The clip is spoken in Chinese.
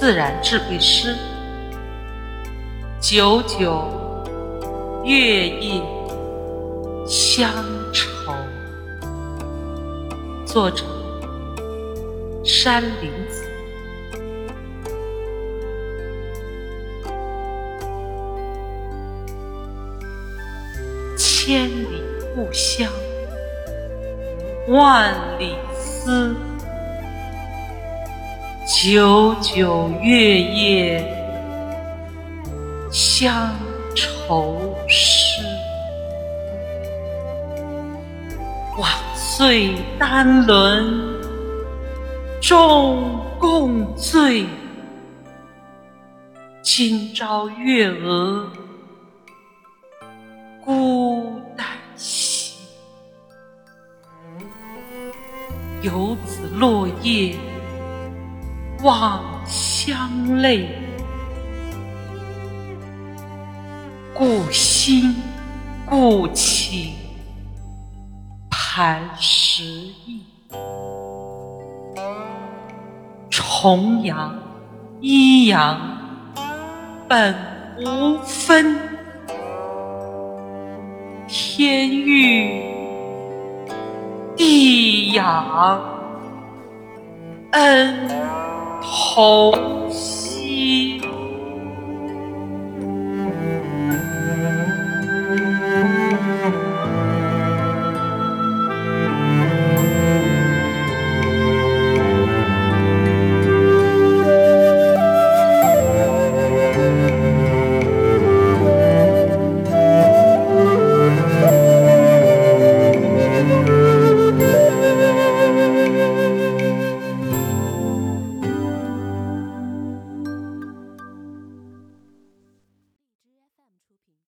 自然智慧诗，久久月夜乡愁。作者：山林子。千里故乡，万里思。九九月夜乡愁诗，往岁单轮终共醉。今朝月娥孤单西，游子落叶。望乡泪，故心故情磐石意。重阳一阳本无分，天欲地养恩。头吸